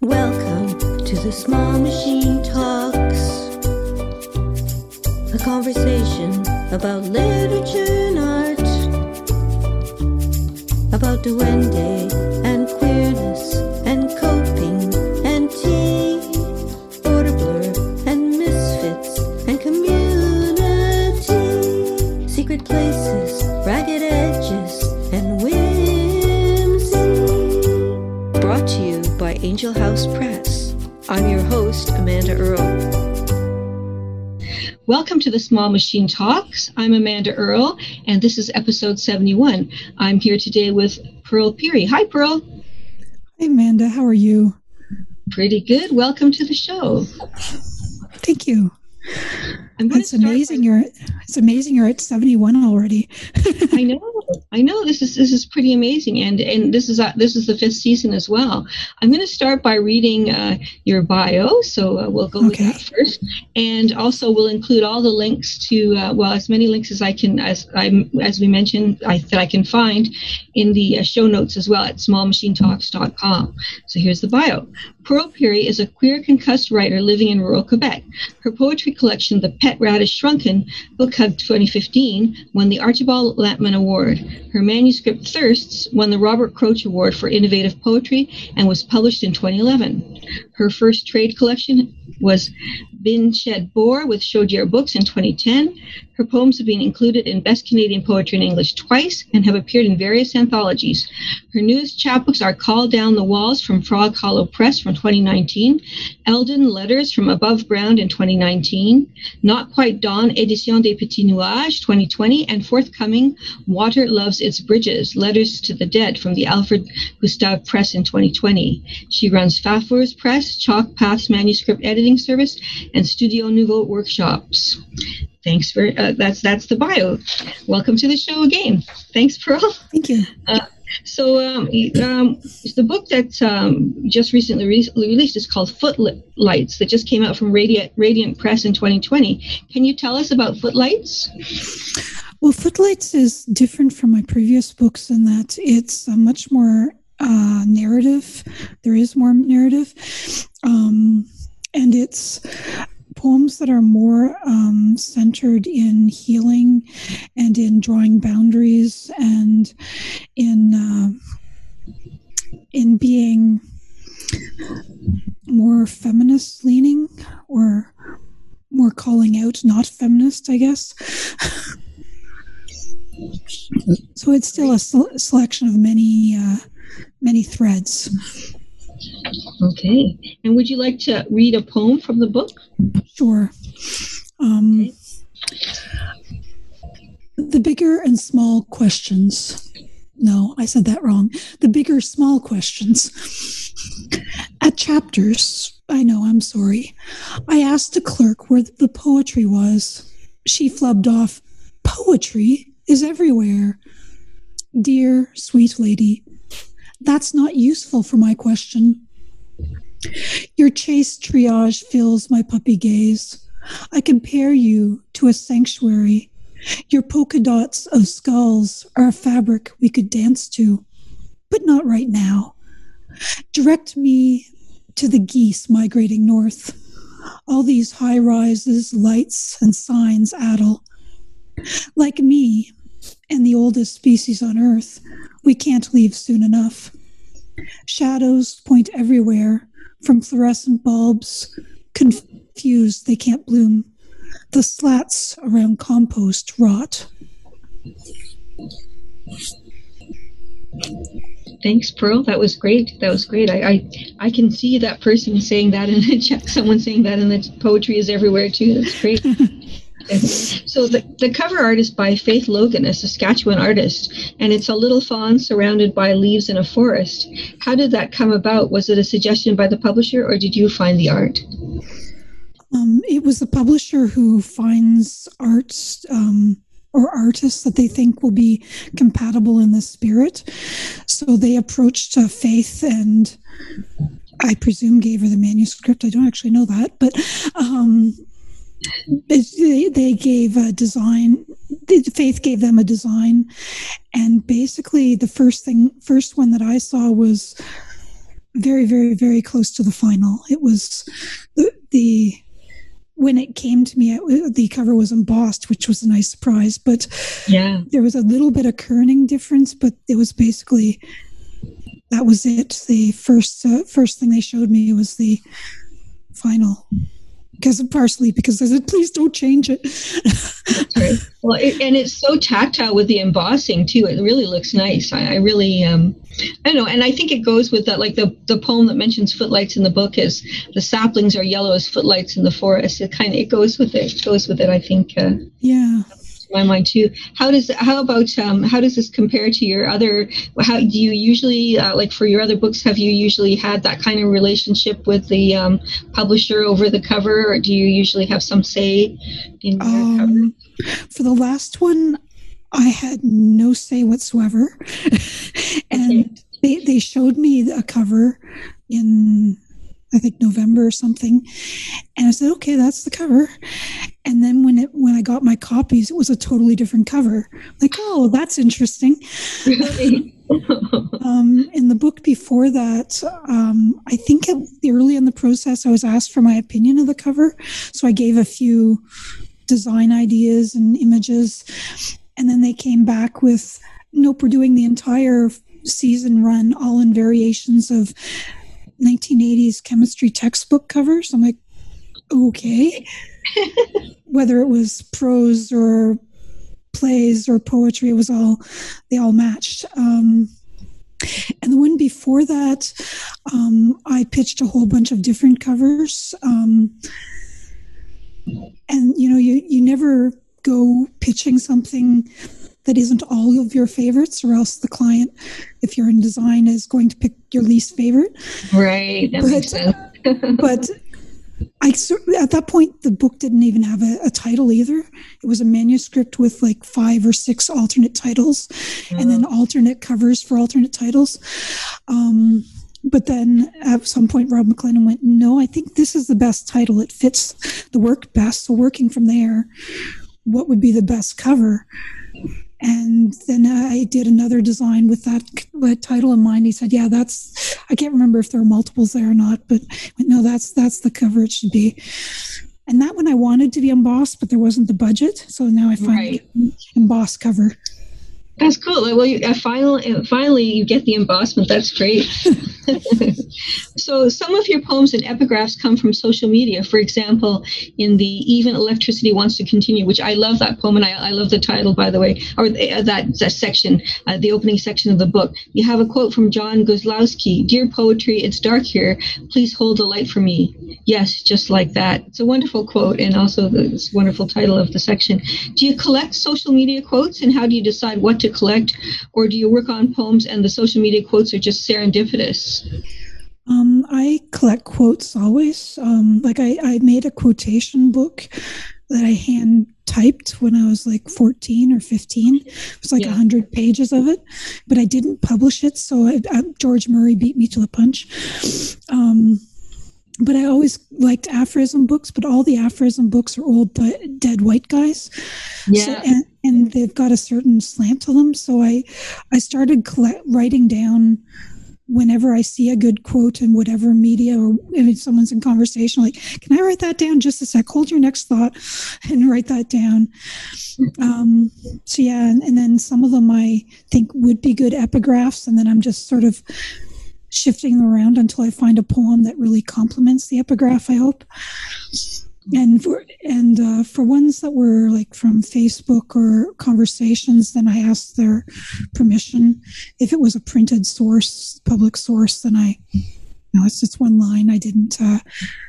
Welcome to the Small Machine Talks, a conversation about literature and art, about duende and queerness and coping and tea, border blur and misfits and community, secret places, Angel House Press. I'm your host, Amanda Earl. Welcome to the Small Machine Talks. I'm Amanda Earl, and this is episode 71. I'm here today with Pearl Pirie. Hi, Pearl. Hi, Amanda. How are you? Pretty good. Welcome to the show. Thank you. I'm It's amazing you're it's amazing you're at 71 already. I know. I know this is this is pretty amazing, and and this is uh, this is the fifth season as well. I'm going to start by reading uh, your bio, so uh, we'll go Okay. with that first, and also we'll include all the links to uh, well as many links as I can as I as we mentioned I, that I can find in the uh, show notes as well at smallmachinetalks.com. So here's the bio. Pearl Pirie is a queer concussed writer living in rural Quebec. Her poetry collection, The Pet Radish Shrunken, BookThug 2015, won the Archibald Lampman Award. Her manuscript Thirsts won the Robert Kroetsch Award for Innovative Poetry and was published in 2011. Her first trade collection was Bin Shed with Chaudière Books in 2010. Her poems have been included in Best Canadian Poetry in English twice and have appeared in various anthologies. Her newest chapbooks are Call Down the Walls from Frog Hollow Press from 2019, Eldon Letters from Above Ground in 2019, Not Quite Dawn Édition des Petits Nuages 2020, and forthcoming Water Loves Its Bridges Letters to the Dead from the Alfred Gustav Press in 2020. She runs Phafours Press, Chalk Paths Manuscript Editing Service, and Studio Nouveau workshops. Thanks for uh, that's that's the bio. Welcome to the show again. Thanks, Pearl. Thank you. So um, um, the book that um, just recently re- released is called Footlights that just came out from Radiant, Radiant Press in 2020. Can you tell us about Footlights? Well, Footlights is different from my previous books in that it's much more uh, narrative. There is more narrative, um, and it's poems that are more um, centered in healing and in drawing boundaries and in uh, in being more feminist leaning or more calling out not feminist i guess so it's still a sel- selection of many uh, many threads. Okay. And would you like to read a poem from the book? sure. Um, the bigger and small questions. No i said that wrong. The bigger small questions. At chapters i know i'm sorry. I asked the clerk where the poetry was. She flubbed off poetry is everywhere dear sweet lady that's not useful for my question your chaste triage fills my puppy gaze i compare you to a sanctuary your polka dots of skulls are a fabric we could dance to, but not right now. Direct me to the geese migrating north. All these high rises, lights, and signs addle. Like me and the oldest species on Earth, we can't leave soon enough. Shadows point everywhere from fluorescent bulbs. Confused, they can't bloom. The slats around compost rot. Thanks, Pearl. That was great. That was great. I, I, I can see that person saying that in the chat. Someone saying that in the poetry is everywhere too. That's great. so the, the cover art is by Faith Logan, a Saskatchewan artist, and it's a little fawn surrounded by leaves in a forest. How did that come about? Was it a suggestion by the publisher, or did you find the art? Um, it was the publisher who finds arts um, or artists that they think will be compatible in the spirit. So they approached uh, Faith and I presume gave her the manuscript. I don't actually know that, but um, they, they gave a design. Faith gave them a design, and basically the first thing, first one that I saw was very, very, very close to the final. It was the, the when it came to me, it, the cover was embossed, which was a nice surprise. But yeah, there was a little bit of kerning difference, but it was basically that was it. The first uh, first thing they showed me was the final because of parsley because I said, please don't change it. right. Well, it, and it's so tactile with the embossing too. It really looks nice. I, I really, um, I don't know. And I think it goes with that, like the, the poem that mentions footlights in the book is the saplings are yellow as footlights in the forest. It kind of, it goes with it. it goes with it. I think. Uh, yeah my mind too. How does how about um, how does this compare to your other? How do you usually uh, like for your other books? Have you usually had that kind of relationship with the um, publisher over the cover, or do you usually have some say in um, cover? For the last one, I had no say whatsoever, and okay. they they showed me a cover in I think November or something. And I said, okay, that's the cover. And then when it when I got my copies, it was a totally different cover. Like, oh, that's interesting. Really? um, in the book before that, um, I think it, early in the process, I was asked for my opinion of the cover. So I gave a few design ideas and images. And then they came back with, nope, we're doing the entire season run, all in variations of 1980s chemistry textbook covers. I'm like, okay. Whether it was prose or plays or poetry, it was all, they all matched. Um, and the one before that, um, I pitched a whole bunch of different covers. Um, and, you know, you, you never go pitching something that isn't all of your favorites, or else the client, if you're in design, is going to pick your least favorite. Right. That but, makes sense. but I at that point the book didn't even have a, a, title either. It was a manuscript with like five or six alternate titles, and then oh. alternate covers for alternate titles. Um, but then at some point, Rob McLennan went, "No, I think this is the best title. It fits the work best." So working from there, what would be the best cover? And then I did another design with that, title in mind. He said, "Yeah, that's." I can't remember if there are multiples there or not, but no, that's that's the cover it should be. And that one I wanted to be embossed, but there wasn't the budget, so now I find right. embossed cover. That's cool. Well, you, uh, finally, uh, finally, you get the embossment. That's great. so, some of your poems and epigraphs come from social media. For example, in the "Even Electricity Wants to Continue," which I love that poem, and I, I love the title, by the way, or the, uh, that, that section, uh, the opening section of the book. You have a quote from John Guzlowski: "Dear poetry, it's dark here. Please hold the light for me." Yes, just like that. It's a wonderful quote, and also the wonderful title of the section. Do you collect social media quotes, and how do you decide what to to collect, or do you work on poems and the social media quotes are just serendipitous? Um, I collect quotes always. Um, like I, I made a quotation book that I hand typed when I was like 14 or 15. It was like a yeah. 100 pages of it, but I didn't publish it. So I, I, George Murray beat me to the punch. Um, but I always liked aphorism books, but all the aphorism books are old dead white guys. Yeah. So, and, and they've got a certain slant to them. So I, I started collect, writing down whenever I see a good quote in whatever media or if someone's in conversation, like, can I write that down just a sec? Hold your next thought and write that down. Um, so yeah, and, and then some of them I think would be good epigraphs, and then I'm just sort of shifting them around until I find a poem that really complements the epigraph. I hope. And for and uh, for ones that were like from Facebook or conversations, then I asked their permission. If it was a printed source, public source, then I no, it's just one line. I didn't. Uh,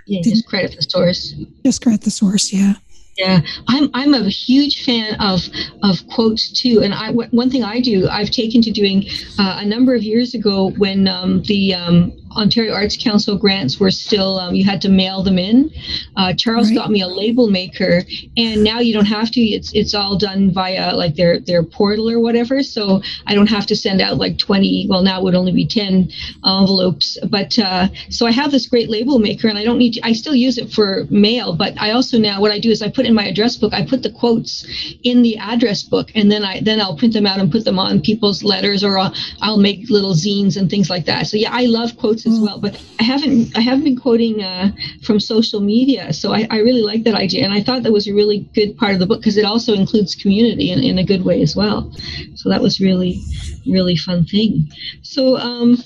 yeah, didn't, just credit the source. Just credit the source. Yeah. Yeah, I'm I'm a huge fan of of quotes too. And I one thing I do I've taken to doing uh, a number of years ago when um, the um, Ontario Arts Council grants were still um, you had to mail them in. Uh, Charles right. got me a label maker, and now you don't have to. It's it's all done via like their their portal or whatever. So I don't have to send out like twenty. Well, now it would only be ten envelopes. But uh, so I have this great label maker, and I don't need. To, I still use it for mail, but I also now what I do is I put in my address book. I put the quotes in the address book, and then I then I'll print them out and put them on people's letters, or I'll, I'll make little zines and things like that. So yeah, I love quotes books as well. But I haven't I haven't been quoting uh, from social media, so I, I really like that idea, and I thought that was a really good part of the book because it also includes community in, in a good way as well. So that was really really fun thing. So. Um,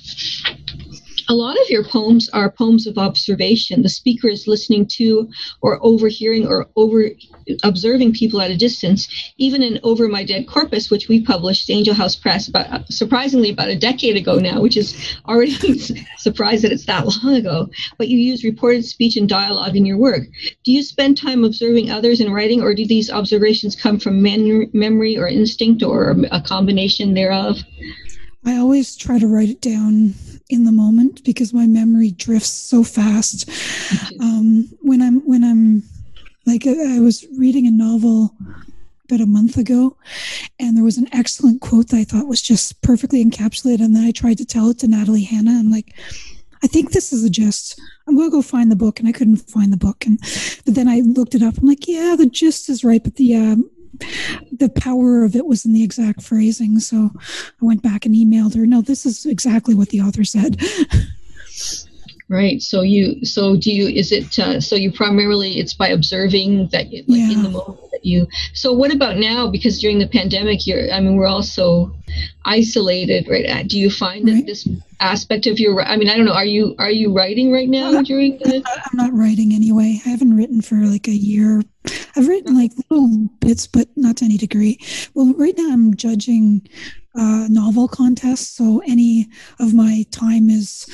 a lot of your poems are poems of observation. The speaker is listening to or overhearing or over observing people at a distance. Even in Over My Dead Corpus, which we published, Angel House Press, about, surprisingly about a decade ago now, which is already surprised that it's that long ago. But you use reported speech and dialogue in your work. Do you spend time observing others in writing, or do these observations come from men- memory or instinct, or a combination thereof? I always try to write it down in the moment because my memory drifts so fast. Um, when I'm when I'm like I was reading a novel about a month ago, and there was an excellent quote that I thought was just perfectly encapsulated, and then I tried to tell it to Natalie Hanna, and like. I think this is a gist. I'm going to go find the book, and I couldn't find the book. And but then I looked it up. I'm like, yeah, the gist is right, but the um, the power of it was in the exact phrasing. So I went back and emailed her. No, this is exactly what the author said. Right. So you. So do you? Is it? Uh, so you primarily it's by observing that, you, like yeah. in the moment that you. So what about now? Because during the pandemic, you're. I mean, we're all so isolated, right? Uh, do you find right. that this aspect of your? I mean, I don't know. Are you are you writing right now uh, during the? I'm not writing anyway. I haven't written for like a year. I've written like little bits, but not to any degree. Well, right now I'm judging uh, novel contests, so any of my time is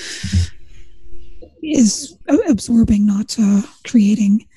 is absorbing, not uh, creating.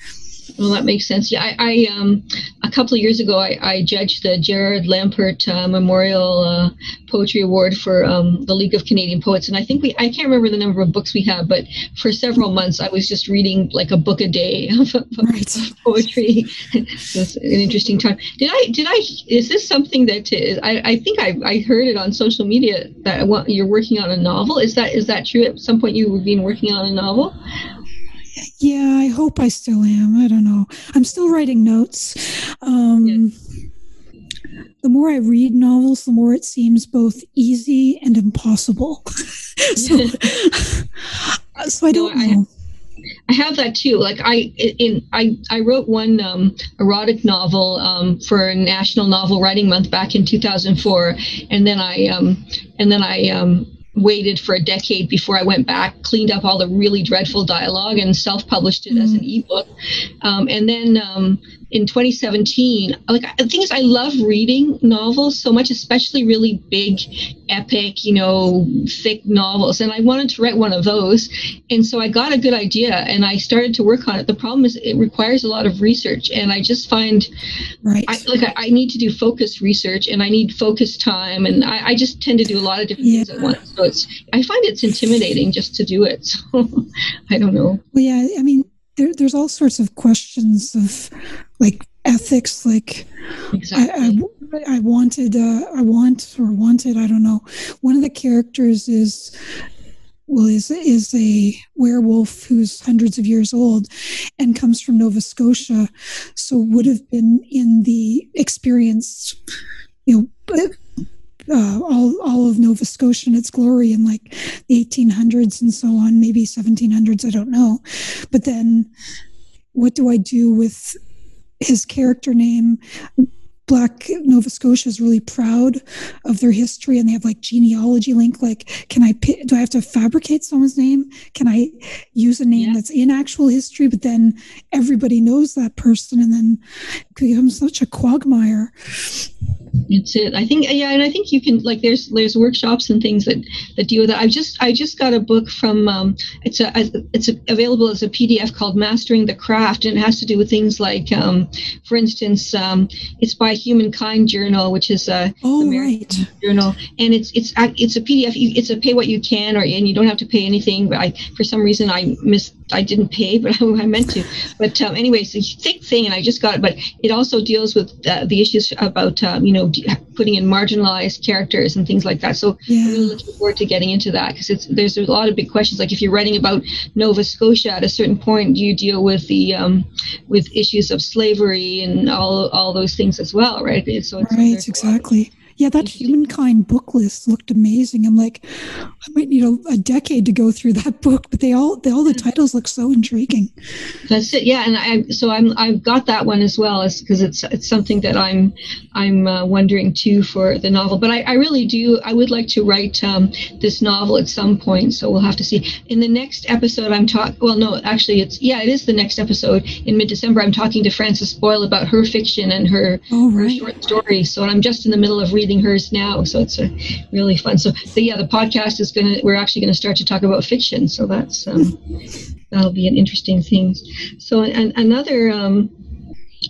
Well, that makes sense. Yeah, I, I um, a couple of years ago, I, I judged the Gerald Lampert uh, Memorial uh, Poetry Award for um, the League of Canadian Poets, and I think we, I can't remember the number of books we have, but for several months, I was just reading like a book a day of, of, right. poetry. it was an interesting time. Did I, did I, is this something that is, I, I think I, I heard it on social media that you're working on a novel. Is that, is that true? At some point, you were being working on a novel? Yeah, I hope I still am. I don't know. I'm still writing notes. Um, yes. The more I read novels, the more it seems both easy and impossible. so, so I don't no, know. I, have that too. Like I, in I, I wrote one um, erotic novel um, for National Novel Writing Month back in 2004, and then I, um, and then I um, waited for a decade before I went back, cleaned up all the really dreadful dialogue, and self-published it mm-hmm. as an ebook. Um, and then um, in 2017 like the thing is i love reading novels so much especially really big epic you know thick novels and i wanted to write one of those and so i got a good idea and i started to work on it. The problem is it requires a lot of research and i just find right. I, like I, I need to do focused research and i need focused time and i, I just tend to do a lot of different yeah. things at once so it's i find it's intimidating just to do it so i don't know. Well yeah i mean there, there's all sorts of questions of like ethics like exactly. I, I, I wanted uh, i want or wanted i don't know one of the characters is well is is a werewolf who's hundreds of years old and comes from nova scotia so would have been in the experience you know uh, all all of Nova Scotia in its glory in like the 1800s and so on, maybe 1700s, I don't know. But then, what do I do with his character name? Black Nova Scotia is really proud of their history, and they have like genealogy link. Like, can I do I have to fabricate someone's name? Can I use a name yeah. that's in actual history, but then everybody knows that person, and then it becomes such a quagmire. It's it. I think yeah, and I think you can like there's there's workshops and things that that deal with that. I've just I just got a book from um, it's a it's a, available as a PDF called Mastering the Craft, and it has to do with things like um, for instance, um, it's by Humankind Journal, which is a oh, right. journal, and it's it's it's a PDF. It's a pay what you can, or and you don't have to pay anything. But I for some reason I missed I didn't pay, but I meant to. But um, anyways, it's a thick thing, and I just got it. But it also deals with uh, the issues about um, you know putting in marginalized characters and things like that. So yeah. I'm really looking forward to getting into that because it's there's a lot of big questions. Like if you're writing about Nova Scotia, at a certain point, you deal with the um, with issues of slavery and all all those things as well, right? So right, exactly. Yeah, that humankind book list looked amazing. I'm like, I might need a, a, decade to go through that book, but they all they, all the titles look so intriguing. That's it, yeah. And I so I'm I've got that one as well, because it's it's something that I'm I'm uh, wondering too for the novel. But I, I really do I would like to write um, this novel at some point, so we'll have to see. In the next episode, I'm talking. Well, no, actually, it's yeah, it is the next episode in mid December. I'm talking to Frances Boyle about her fiction and her, oh, right. her short stories. So I'm just in the middle of reading hers now, so it's a, really fun. So the, yeah, the podcast is gonna we're actually gonna start to talk about fiction. So that's um, that'll be an interesting thing. So and another um,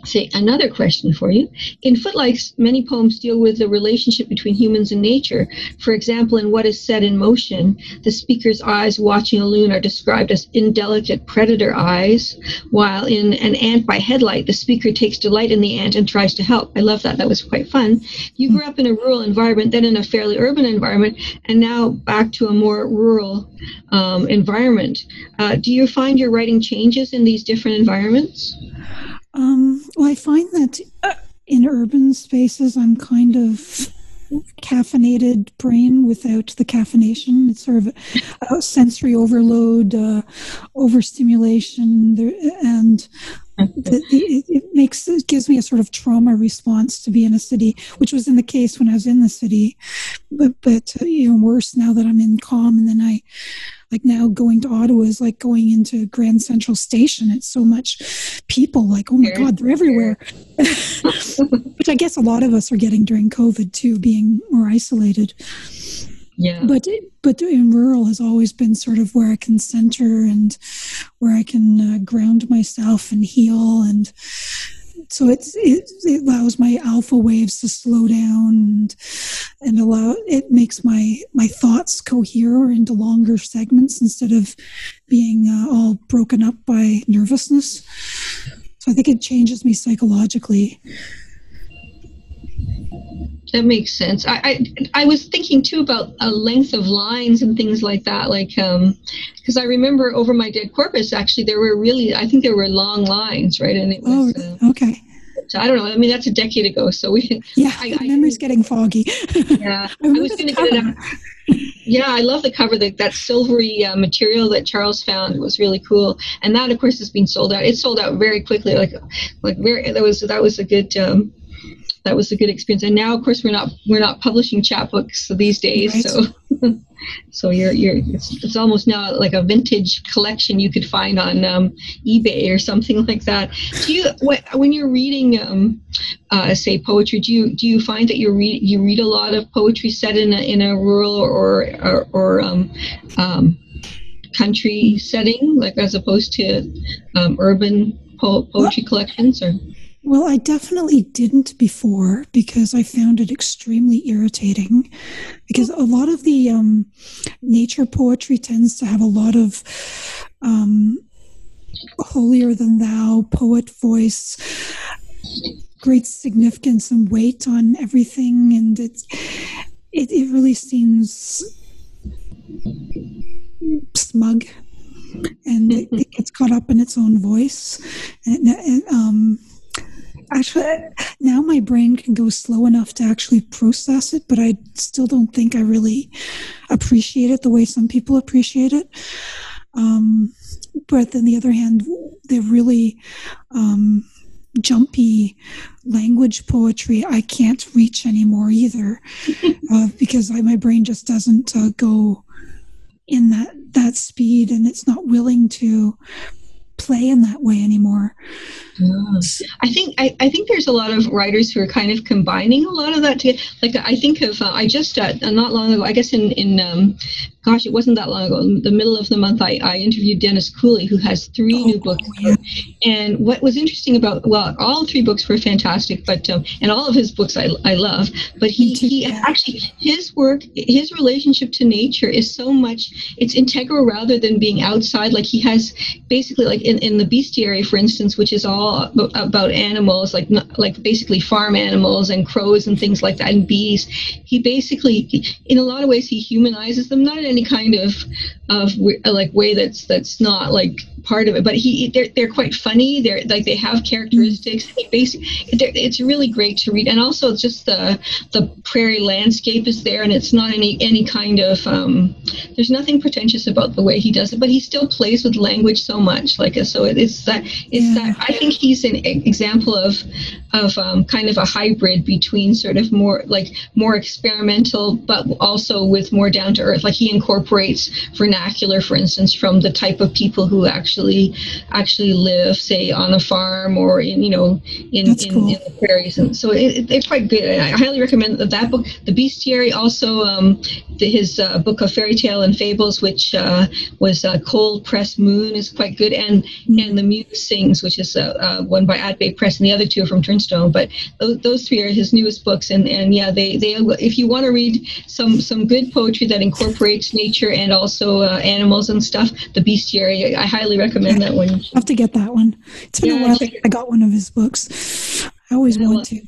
say another question for you. In Footlights, many poems deal with the relationship between humans and nature. For example, in What is Set in Motion, the speaker's eyes watching a loon are described as indelicate predator eyes, while in An Ant by Headlight, the speaker takes delight in the ant and tries to help. I love that. That was quite fun. You grew up in a rural environment, then in a fairly urban environment, and now back to a more rural um, environment. Uh, do you find your writing changes in these different environments? Um, well, I find that in urban spaces, I'm kind of caffeinated brain without the caffeination. It's sort of a, sensory overload, uh, overstimulation, and the, it makes it gives me a sort of trauma response to be in a city, which was in the case when I was in the city, but but uh, even worse now that I'm in calm, and then I like now going to Ottawa is like going into Grand Central Station. It's so much people, like, oh my God, they're everywhere. Which I guess a lot of us are getting during COVID too, being more isolated. Yeah. But but in rural has always been sort of where I can center and where I can uh, ground myself and heal. And so it, it, allows my alpha waves to slow down and, and allow it makes my my thoughts cohere into longer segments instead of being uh, all broken up by nervousness. So i think it changes me psychologically that makes sense. I, I, I was thinking too about a length of lines and things like that, like um, because I remember over my dead corpus actually there were really I think there were long lines, right? And it was, oh, uh, okay. So I don't know. I mean, that's a decade ago. So we. Yeah, I, I, memory's getting foggy. Yeah, I, I was going to get it out. Yeah, I love the cover. That that silvery uh, material that Charles found was really cool, and that, of course, has been sold out. It sold out very quickly. Like, like very. That was that was a good. Um, that was a good experience. And now, of course, we're not we're not publishing chapbooks these days, right. so so you're you're it's, it's, almost now like a vintage collection you could find on um, eBay or something like that. Do you when you're reading um, uh, say poetry, do you do you find that you read you read a lot of poetry set in a in a rural or or, or um, um, country setting, like as opposed to um, urban po- poetry collections, or well, I definitely didn't before because I found it extremely irritating. Because a lot of the um, nature poetry tends to have a lot of um, holier than thou poet voice, great significance and weight on everything, and it's it, it really seems smug and it, it, gets caught up in its own voice and, and um, actually now my brain can go slow enough to actually process it but i still don't think i really appreciate it the way some people appreciate it. Um, but on the other hand they're really um, jumpy language poetry i can't reach anymore either uh, because I, my brain just doesn't uh, go in that that speed and it's not willing to play in that way anymore. I think I, I, think there's a lot of writers who are kind of combining a lot of that together. Like I think of uh, I just uh, not long ago I guess in in um, gosh it wasn't that long ago in the middle of the month I, I interviewed Dennis Cooley who has three oh, new books yeah. and what was interesting about well all three books were fantastic but um, and all of his books I, I love but he he actually his work his relationship to nature is so much it's integral rather than being outside like he has basically like in, in the bestiary for instance which is all about animals, like like basically farm animals and crows and things like that, and bees. He basically, in a lot of ways, he humanizes them, not in any kind of of like way that's that's not like part of it. But he they're, they're quite funny. They're like they have characteristics. He basically it's really great to read, and also just the the prairie landscape is there, and it's not any any kind of um, there's nothing pretentious about the way he does it, but he still plays with language so much. Like so, it's that it's yeah. that I think he's an example of of um, kind of a hybrid between sort of more like more experimental, but also with more down to earth. Like he incorporates vernacular, for instance, from the type of people who actually actually live, say, on a farm or in you know in, in, cool. in, the prairies, and so it, they're quite good. I highly recommend that, that book. The Bestiary, also um, the, his uh, book of fairy tale and fables, which uh, was uh, Cold Press Moon, is quite good, and mm-hmm. and the Muse Sings, which is uh, uh, one by At Bay Press, and the other two are from Turnstone. But those, those three are his newest books, and and yeah, they they if you want to read some some good poetry that incorporates nature and also uh, animals and stuff, the Bestiary, I highly recommend that one. I have to get that one. It's been yeah, a while. I got one of his books. I always want to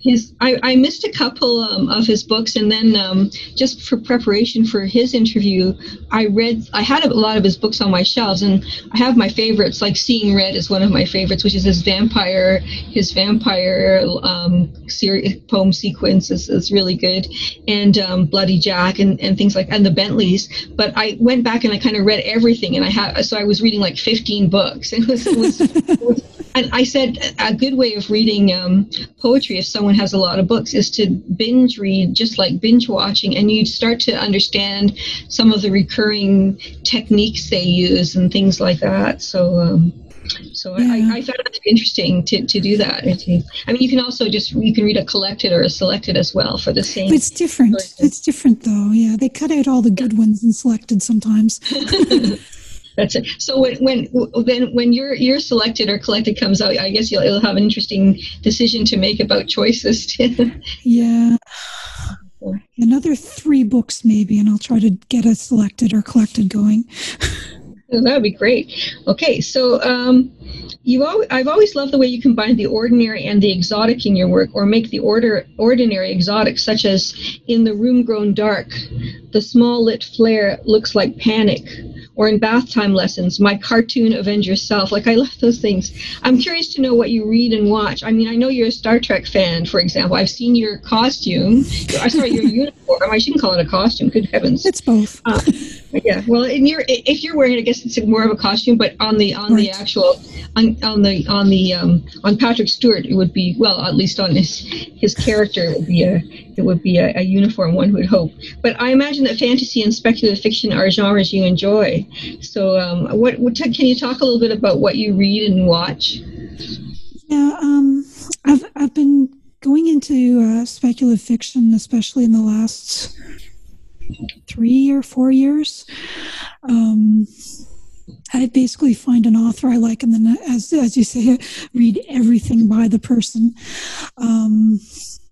his I, I missed a couple um, of his books and then um, just for preparation for his interview i read i had a lot of his books on my shelves and i have my favorites like seeing red is one of my favorites which is his vampire his vampire um, series, poem sequence is, is really good and um, bloody jack and, and things like and the bentleys but i went back and i kind of read everything and i had so i was reading like 15 books. It was, it was, and I said a good way of reading um, poetry, if someone has a lot of books, is to binge read, just like binge watching, and you start to understand some of the recurring techniques they use and things like that. So, um, so yeah. I, I, found it interesting to, to do that. I mean, you can also just you can read a collected or a selected as well for the same. It's different. It's different though. Yeah, they cut out all the good ones and selected sometimes. That's it. So when when then when your your selected or collected comes out, I guess you'll, you'll have an interesting decision to make about choices. yeah. Another three books maybe, and I'll try to get a selected or collected going. that would be great. Okay, so um, you always, I've always loved the way you combine the ordinary and the exotic in your work, or make the order ordinary exotic, such as in the room grown dark, the small lit flare looks like panic or in bath time lessons, my cartoon Avengers self. Like I love those things. I'm curious to know what you read and watch. I mean, I know you're a Star Trek fan, for example. I've seen your costume. Uh, sorry, your uniform. I shouldn't call it a costume. Good heavens. It's both. Uh, yeah. Well, in your if you're wearing it, I guess it's more of a costume. But on the on right. the actual on, on the on the um, on Patrick Stewart, it would be well, at least on his his character, it would be a it would be a, a uniform. One would hope. But I imagine that fantasy and speculative fiction are genres you enjoy. So, um, what, what can you talk a little bit about what you read and watch? Yeah, um, I've I've been going into uh, speculative fiction, especially in the last three or four years. Um, I basically find an author I like, and then, as as you say, read everything by the person. Um,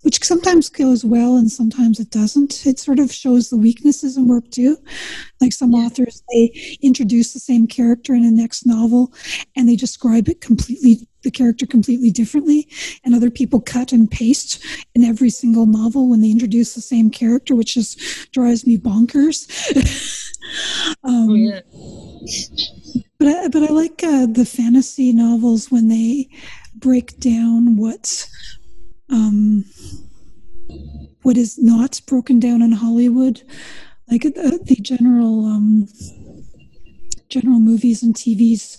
which sometimes goes well and sometimes it doesn't. It sort of shows the weaknesses in work too. Like some authors, they introduce the same character in a next novel and they describe it completely, the character completely differently. And other people cut and paste in every single novel when they introduce the same character, which just drives me bonkers. um, oh, yeah. But I, but I like uh, the fantasy novels when they break down what's um, what is not broken down in Hollywood, like uh, the general um, general movies and TVs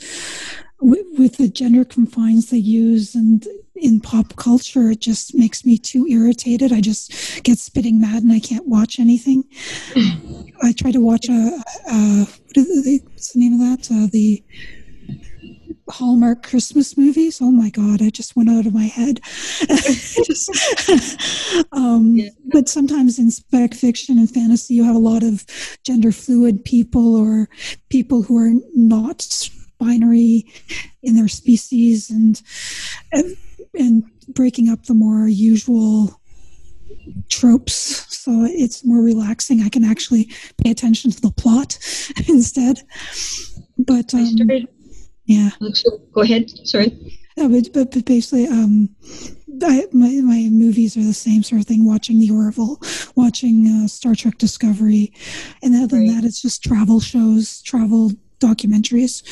with, with the gender confines they use and in pop culture it just makes me too irritated. I just get spitting mad and i can't watch anything. I try to watch a, a what is the, what's the name of that? Uh, the Hallmark Christmas movies. Oh my God, I just went out of my head. um, yeah. But sometimes in spec fiction and fantasy, you have a lot of gender fluid people or people who are not binary in their species and and breaking up the more usual tropes so it's more relaxing i can actually pay attention to the plot instead but um, yeah. go ahead. Sorry. No, but, but, but basically, um, I, my, my movies are the same sort of thing. Watching the Orville, watching uh, Star Trek Discovery, and other than right. that, it's just travel shows, travel documentaries.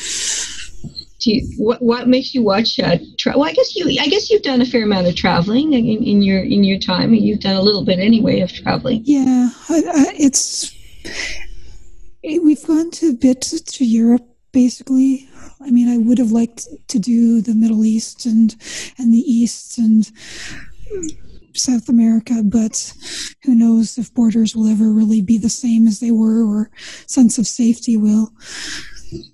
you, what what makes you watch? Uh, tra- well, I guess you I guess you've done a fair amount of traveling in, in your in your time. You've done a little bit anyway of traveling. Yeah, I, I, it's it, we've gone to a bit to Europe basically. I mean, I would have liked to do the Middle East and and the East and South America, but who knows if borders will ever really be the same as they were or sense of safety will.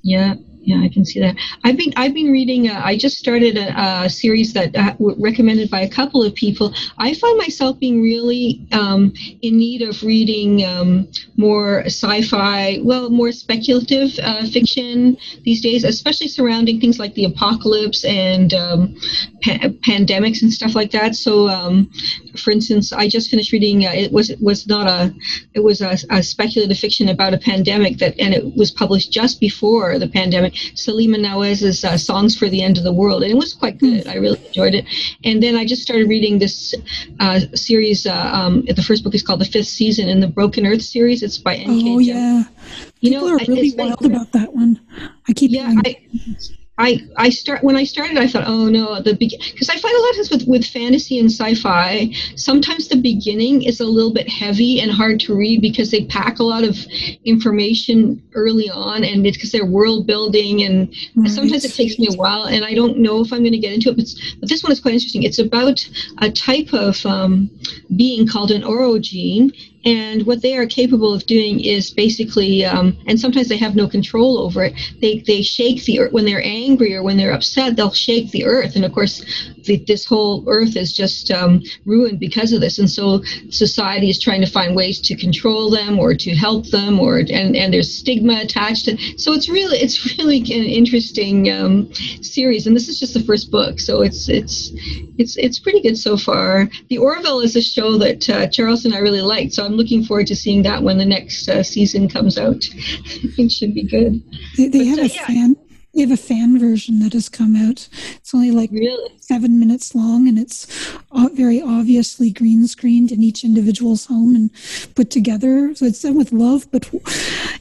Yeah, yeah, I can see that. I've been I've been reading. Uh, I just started a, a series that uh, recommended by a couple of people. I find myself being really um, in need of reading um, more sci-fi, well, more speculative uh, fiction these days, especially surrounding things like the apocalypse and um, pa- pandemics and stuff like that. So, um, for instance, I just finished reading. Uh, it was it was not a it was a, a speculative fiction about a pandemic that, and it was published just before the pandemic Saleema Nawaz's uh, Songs for the End of the World, and it was quite good. I really enjoyed it. And then I just started reading this uh, series. Uh, um, the first book is called The Fifth Season in the Broken Earth series. It's by N.K. Oh yeah, you People know, are really wild about that one. I keep yeah. I, I, start when I started I thought oh no the because I find a lot of times with, with fantasy and sci-fi sometimes the beginning is a little bit heavy and hard to read because they pack a lot of information early on and it's because they're world building and right. sometimes it takes me a while and I don't know if I'm going to get into it but, but this one is quite interesting it's about a type of um, being called an orogene and what they are capable of doing is basically, um, and sometimes they have no control over it. They they shake the earth when they're angry or when they're upset. They'll shake the earth, and of course, the, this whole earth is just um, ruined because of this. And so society is trying to find ways to control them or to help them, or and and there's stigma attached to. So it's really it's really an interesting um, series, and this is just the first book, so it's it's it's it's pretty good so far. The Orville is a show that uh, Charles and I really liked, so I'm looking forward to seeing that when the next uh, season comes out. it should be good. They, they but, have uh, a fan. They have a fan version that has come out. It's only like really? seven minutes long, and it's very obviously green screened in each individual's home and put together. So it's done with love, but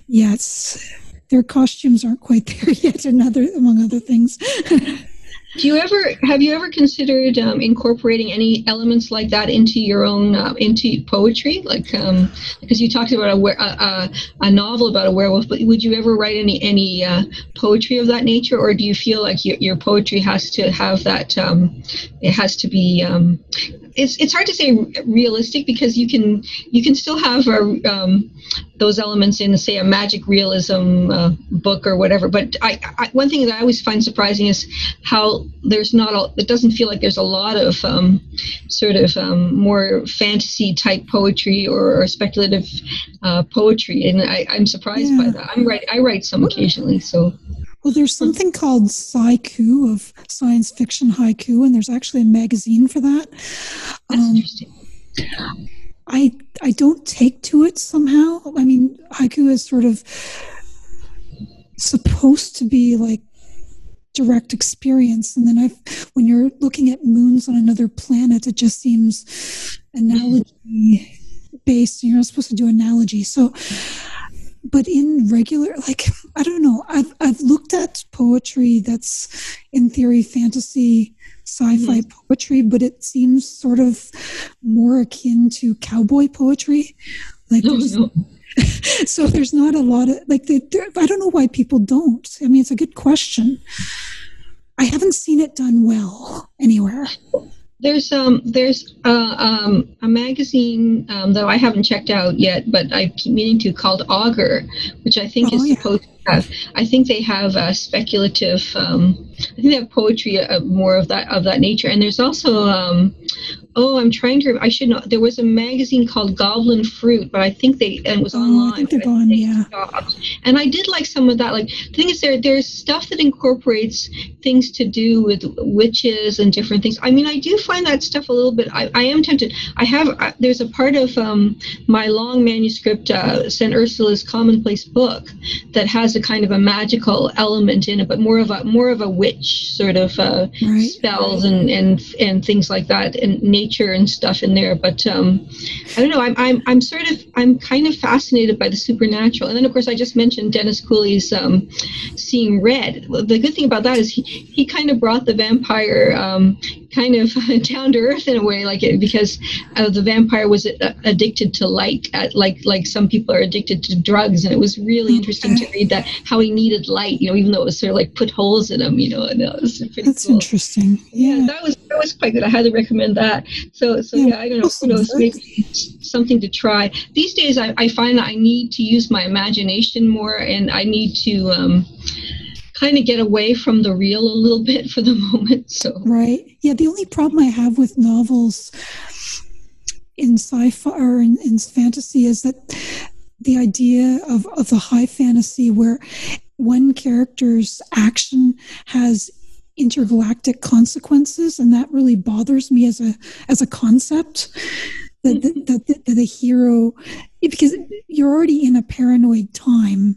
yeah, it's their costumes aren't quite there yet, and other among other things. Do you ever have you ever considered um, incorporating any elements like that into your own uh, into poetry? Like um, because you talked about a, a, a, novel about a werewolf, but would you ever write any any uh, poetry of that nature, or do you feel like your, your poetry has to have that? Um, it has to be um, it's it's hard to say realistic because you can you can still have a, um, those elements in say a magic realism uh, book or whatever. But I, I, one thing that I always find surprising is how there's not a, it doesn't feel like there's a lot of um, sort of um, more fantasy type poetry or, or speculative uh, poetry, and I, am surprised yeah. by that. I'm right I write some occasionally, so. Well, there's something called Sciku of science fiction haiku, and there's actually a magazine for that. That's um, interesting. I I don't take to it somehow. I mean, haiku is sort of supposed to be like direct experience, and then I, when you're looking at moons on another planet, it just seems analogy based. You're not supposed to do analogy, so but in regular like i don't know. I've i've looked at poetry that's in theory fantasy sci-fi mm-hmm. poetry but it seems sort of more akin to cowboy poetry. Like oh, no. so there's not a lot of like the, i don't know why people don't. I mean it's a good question. I haven't seen it done well anywhere there's um there's uh, um, a magazine um, that I haven't checked out yet, but I keep meaning to called Augur, which I think oh, is yeah. supposed to have. I think they have a speculative. Um, I think they have poetry uh, more of that of that nature, and there's also um, Oh, I'm trying to. I should know. There was a magazine called Goblin Fruit, but I think they and it was oh, online. I think they're gone. Yeah. Stopped. And I did like some of that. Like the thing is, there there's stuff that incorporates things to do with witches and different things. I mean, I do find that stuff a little bit. I, I am tempted. I have. Uh, there's a part of um, my long manuscript, uh, Saint Ursula's Commonplace book, that has a kind of a magical element in it, but more of a more of a witch sort of uh, right. spells and and and things like that and nature nature and stuff in there. But um, I don't know. I'm, I'm I'm sort of I'm kind of fascinated by the supernatural. And then of course I just mentioned Dennis Cooley's um, Seeing Red. The good thing about that is he he kind of brought the vampire um, kind of down to earth in a way, like it, because uh, the vampire was addicted to light, uh, like like some people are addicted to drugs, and it was really interesting to read that how he needed light, you know, even though it was sort of like put holes in him, you know, and that was pretty That's cool. interesting. Yeah. yeah. that was that was quite good. I highly recommend that. So so yeah, I don't know, who knows, maybe something to try. These days, I, I find that I need to use my imagination more, and I need to. Um, kind of get away from the real a little bit for the moment. So right, yeah. The only problem I have with novels in sci-fi or in, in fantasy is that the idea of, of the high fantasy where one character's action has intergalactic consequences and that really bothers me as a as a concept that the, the, the, the hero because you're already in a paranoid time.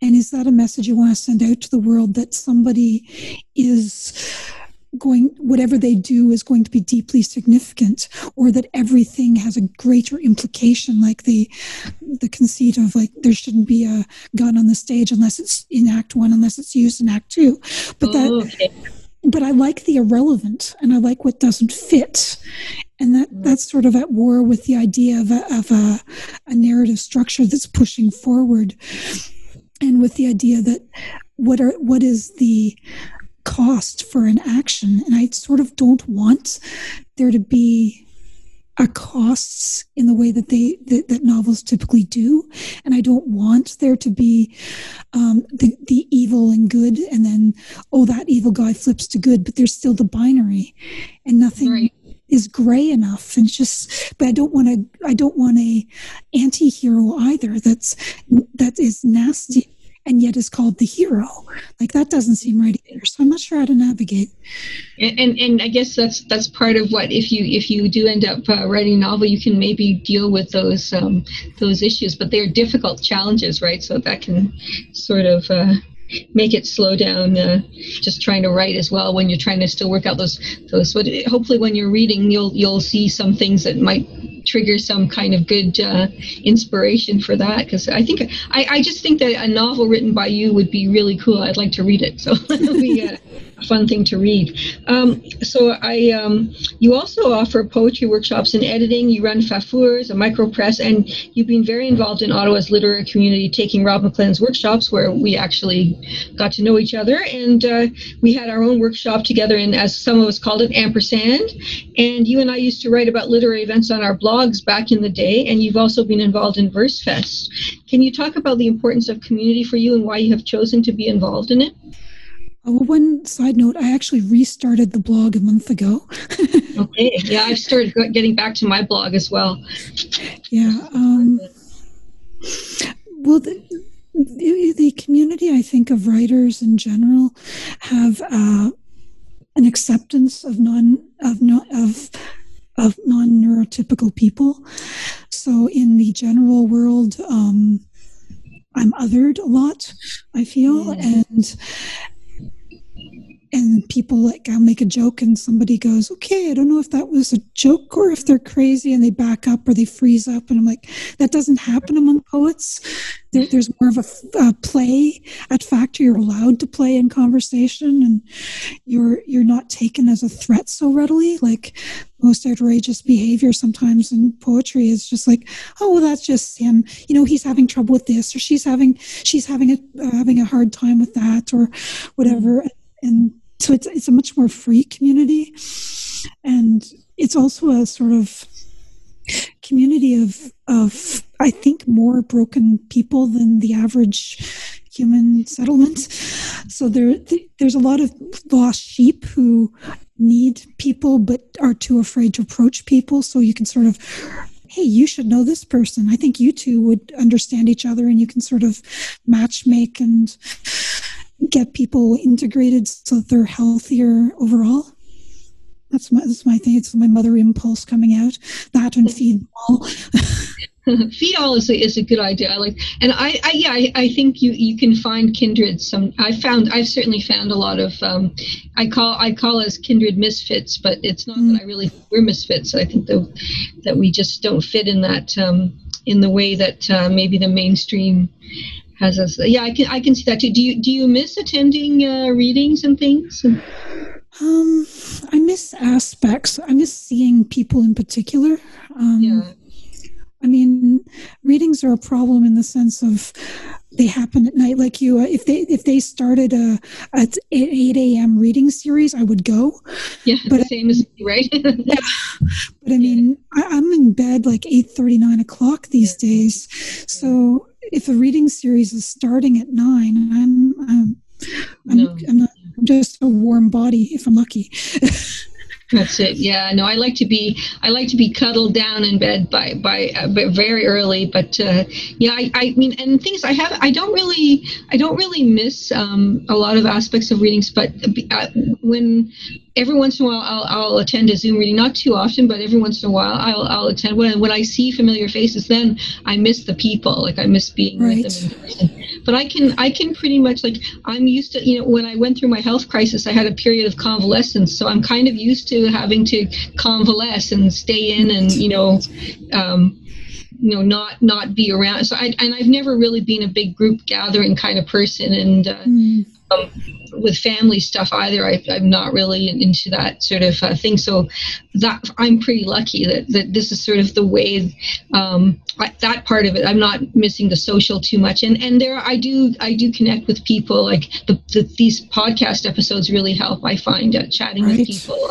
And is that a message you want to send out to the world that somebody is going whatever they do is going to be deeply significant or that everything has a greater implication like the the conceit of like there shouldn't be a gun on the stage unless it's in act 1 unless it's used in act 2 but that okay. but I like the irrelevant and I like what doesn't fit and that mm. that's sort of at war with the idea of a, of a, a narrative structure that's pushing forward and with the idea that what are what is the cost for an action and i sort of don't want there to be a costs in the way that they that, that novels typically do and i don't want there to be um, the, the evil and good and then oh that evil guy flips to good but there's still the binary and nothing right. is gray enough and just but i don't want to i don't want a anti-hero either that's that is nasty and yet is called the hero. Like that doesn't seem right either. So I'm not sure how to navigate. And and, and I guess that's that's part of what if you if you do end up uh, writing a novel, you can maybe deal with those um, those issues, but they're difficult challenges, right? So that can sort of. Uh, make it slow down uh, just trying to write as well when you're trying to still work out those those what hopefully when you're reading you'll you'll see some things that might trigger some kind of good uh, inspiration for that. Because I think I, I just think that a novel written by you would be really cool. I'd like to read it. So be uh, fun thing to read. Um, so I, um, you also offer poetry workshops and editing. You run Phafours, a micro press, and you've been very involved in Ottawa's literary community, taking Rob McLennan's workshops, where we actually got to know each other, and uh, we had our own workshop together. And as some of us called it, ampersand. And you and I used to write about literary events on our blogs back in the day. And you've also been involved in VerseFest. Can you talk about the importance of community for you and why you have chosen to be involved in it? Oh, one side note, I actually restarted the blog a month ago. okay, yeah, I've started getting back to my blog as well. Yeah. Um, well, the, the, community, I think, of writers in general have uh, an acceptance of non of not of of non neurotypical people. So, in the general world, um, I'm othered a lot. I feel, mm. and and people like I'll make a joke and somebody goes, okay, I don't know if that was a joke or if they're crazy and they back up or they freeze up. And I'm like, that doesn't happen among poets. There, there's more of a, play at factor. You're allowed to play in conversation and you're, you're not taken as a threat so readily. Like most outrageous behavior sometimes in poetry is just like, oh, well, that's just him. You know, he's having trouble with this or she's having, she's having a, uh, having a hard time with that or whatever. And so it's it's a much more free community, and it's also a sort of community of of I think more broken people than the average human settlement. So there there's a lot of lost sheep who need people but are too afraid to approach people. So you can sort of hey, you should know this person. I think you two would understand each other and you can sort of match make and get people integrated so that they're healthier overall. That's my that's my thing. It's my mother impulse coming out. That and feed them all. feed all is a, is a good idea. I like, and I, I yeah, I, I, think you you can find kindred. Some I found I've certainly found a lot of um, I call I call us kindred misfits, but it's not mm. that I really we're misfits. I think that that we just don't fit in that um, in the way that uh, maybe the mainstream has us. Yeah, I can I can see that too. Do you do you miss attending uh, readings and things? Um, I miss aspects. I miss seeing people in particular. Um, yeah I mean, readings are a problem in the sense of they happen at night. Like you, uh, if they if they started a at eight a.m. reading series, I would go. Yeah, but the same as me, right? yeah, but I mean, I, am in bed like eight thirty, nine o'clock these yeah. days. So if a reading series is starting at nine, I'm I'm I'm, no. I'm not I'm just a warm body if I'm lucky. That's it. Yeah. No, I like to be I like to be cuddled down in bed by by uh, very early. But uh, yeah, I, I mean, and things I have I don't really I don't really miss um, a lot of aspects of readings. But uh, when every once in a while I'll, I'll attend a Zoom reading, not too often, but every once in a while I'll, I'll attend. When, when I see familiar faces, then I miss the people. Like I miss being right. with them in person. But I can I can pretty much like I'm used to you know when I went through my health crisis, I had a period of convalescence, so I'm kind of used to having to convalesce and stay in and you know. Um, you know not not be around so I, and i've never really been a big group gathering kind of person and uh, mm. um, with family stuff either. I, am not really into that sort of uh, thing. So that I'm pretty lucky that, that this is sort of the way um, I, that part of it. I'm not missing the social too much. And and there I do I do connect with people. Like the, the these podcast episodes really help. I find uh, chatting right. with people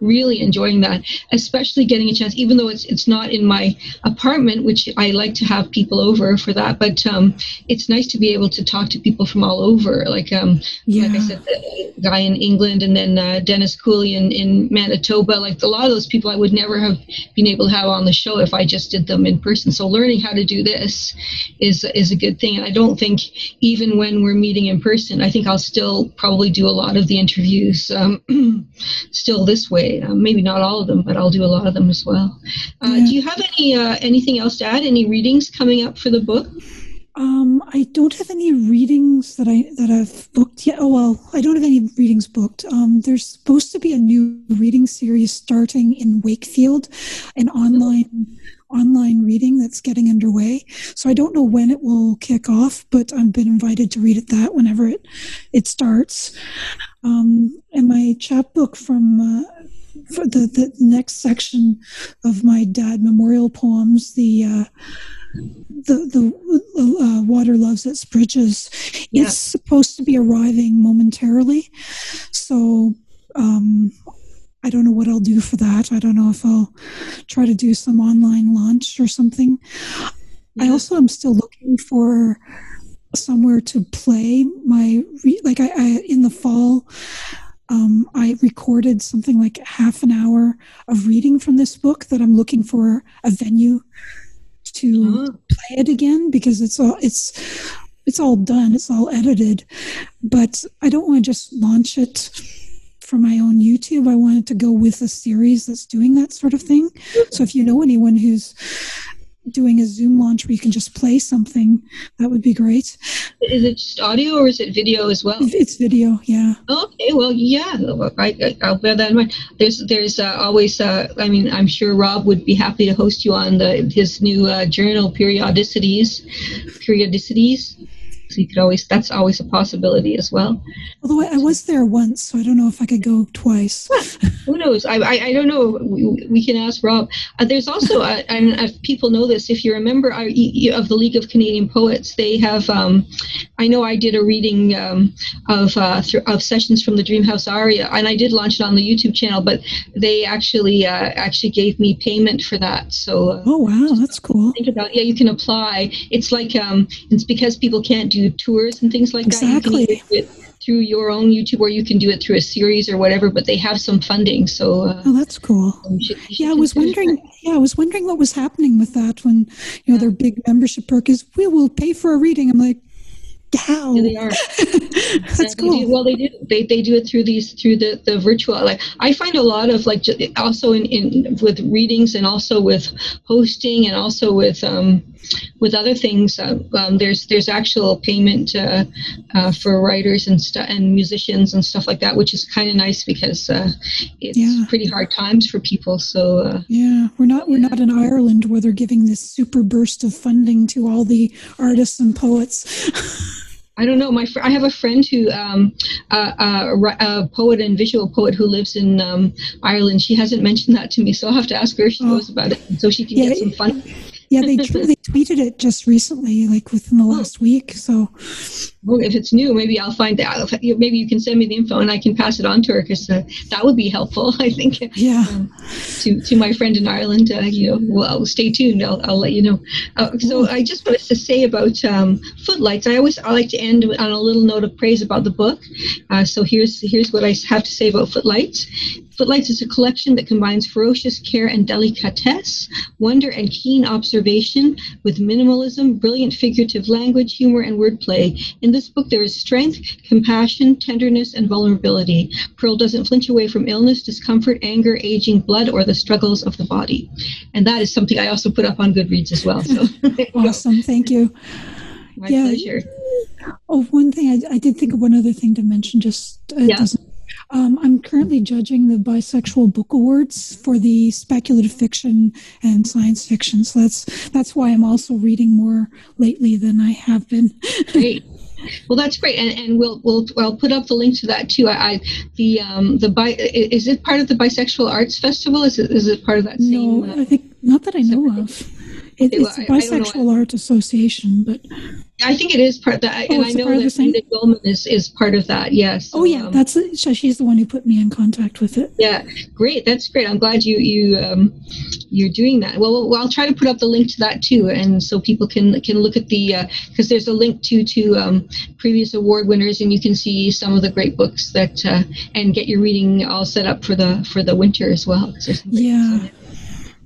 really enjoying that, especially getting a chance, even though it's it's not in my apartment, which I like to have people over for that. But um, it's nice to be able to talk to people from all over. Like um, yeah. like I said, the guy in England, and then uh, Dennis Cooley in, in Manitoba. Like a lot of those people, I would never have been able to have on the show if I just did them in person. So learning how to do this is is a good thing. And I don't think even when we're meeting in person, I think I'll still probably do a lot of the interviews um, still this way uh, maybe not all of them, but I'll do a lot of them as well. Uh, yeah. Do you have any uh, anything else to add? Any readings coming up for the book? Um, I don't have any readings that I that I've booked yet. Oh well, I don't have any readings booked. Um, there's supposed to be a new reading series starting in Wakefield, an online online reading that's getting underway. So I don't know when it will kick off, but I've been invited to read it that whenever it it starts. Um, and my chapbook from uh, for the, the next section of my dad memorial poems, the uh, the the uh, water loves its bridges. Yeah. It's supposed to be arriving momentarily, so um, I don't know what I'll do for that. I don't know if I'll try to do some online launch or something. Yeah. I also am still looking for somewhere to play my re- like I, I in the fall um, I recorded something like half an hour of reading from this book that I'm looking for a venue to uh-huh. play it again because it's all it's it's all done, it's all edited, but I don't want to just launch it for my own YouTube. I wanted to go with a series that's doing that sort of thing. So if you know anyone who's doing a Zoom launch where you can just play something, that would be great. Is it just audio or is it video as well? It's video, yeah. Okay, well, yeah, I, will bear that in mind. There's, there's uh, always, uh, I mean, I'm sure Rob would be happy to host you on the his new uh, journal, Periodicities. Periodicities so you could always that's always a possibility as well. Although i, I was there once so i don't know if i could go twice. Who knows? I, I, I don't know. We, we can ask rob. Uh, there's also uh, and if people know this. If you're a member of the league of canadian poets they have um, i know i did a reading um, of uh, th- of sessions from the dreamhouse aria and i did launch it on the youtube channel but they actually uh, actually gave me payment for that. So uh, oh wow. That's cool. think about yeah you can apply. It's like um, it's because people can't do tours and things like exactly. that. Exactly. Through your own YouTube, or you can do it through a series or whatever. But they have some funding, so uh, oh, that's cool. You should, yeah, I was wondering. That. Yeah, I was wondering what was happening with that when you know yeah. their big membership perk is we will pay for a reading. I'm like, How? Yeah, they are. That's Yeah, they cool. do- well, they do. They, they do it through these through the the virtual. Like I find a lot of like also in, in with readings and also with hosting and also with um, with other things. Uh, um, there's there's actual payment uh, uh, for writers and stuff and musicians and stuff like that, which is kind of nice because uh, it's Yeah. pretty hard times for people. So. Uh, Yeah, we're not we're not in Ireland where they're giving this super burst of funding to all the artists and poets. I don't know. My fr- I have a friend who, um, uh, uh, a poet and visual poet who lives in um, Ireland. She hasn't mentioned that to me, so I'll have to ask her if she Oh. knows about it, so she can Yeah, get some fun. Yeah, they tr- they tweeted it just recently, like within the last week. So Well, if it's new, maybe I'll find out. If- Maybe you can send me the info and I can pass it on to her because uh, that would be helpful. I think yeah, um, to to my friend in Ireland. Uh, you know, well, I'll stay tuned. I'll, I'll let you know. Uh, so I just wanted to say about um, footlights. I always I like to end on a little note of praise about the book. Uh, so here's here's what I have to say about footlights. Footlights is a collection that combines ferocious care and delicatesse, wonder and keen observation with minimalism, brilliant figurative language, humor, and wordplay. In this book, there is strength, compassion, tenderness, and vulnerability. Pearl doesn't flinch away from illness, discomfort, anger, aging, blood, or the struggles of the body. And that is something I also put up on Goodreads as well. So, there you go. awesome. Thank you. my Yeah. pleasure. Oh, one thing I, I did think of one other thing to mention. Just uh, Yeah. doesn't. Um, I'm currently judging the bisexual book awards for the speculative fiction and science fiction. So that's that's why I'm also reading more lately than I have been. Great. Well, that's great, and and we'll we'll I'll put up the link to that too. I, I the um the bi is it part of the bisexual arts festival? Is it is it part of that No, same? uh, I think not that I know of. It, it's a I- I don't bisexual art association, but I think it is part of that, and I know part of the that? Linda Goldman is is part of that. Yes. oh yeah, um, that's it. So she's the one who put me in contact with it. Yeah, great. That's great. I'm glad you you um, you're doing that. Well, well, I'll try to put up the link to that too, and so people can can look at the because there's a link to to um, previous award winners, and you can see some of the great books that uh, and get your reading all set up for the for the winter as well. Yeah.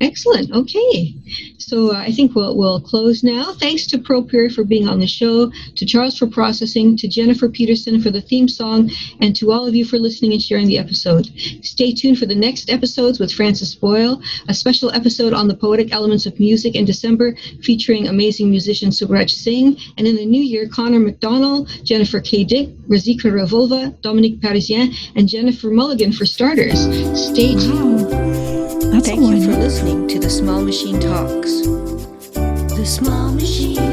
Excellent. Okay. So uh, I think we'll, we'll close now. Thanks to Pirie for being on the show, to Charles for processing, to Jennifer Peterson for the theme song, and to all of you for listening and sharing the episode. Stay tuned for the next episodes with Frances Boyle, a special episode on the poetic elements of music in December featuring amazing musician Subraj Singh, and in the new year, Connor McDonald, Jennifer K. Dick, Rasiqra Revulva, Dominik Parisien, and Jennifer Mulligan for starters. Stay tuned. That's Thank you for listening to the Small Machine Talks. The Small Machine